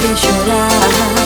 que llorar.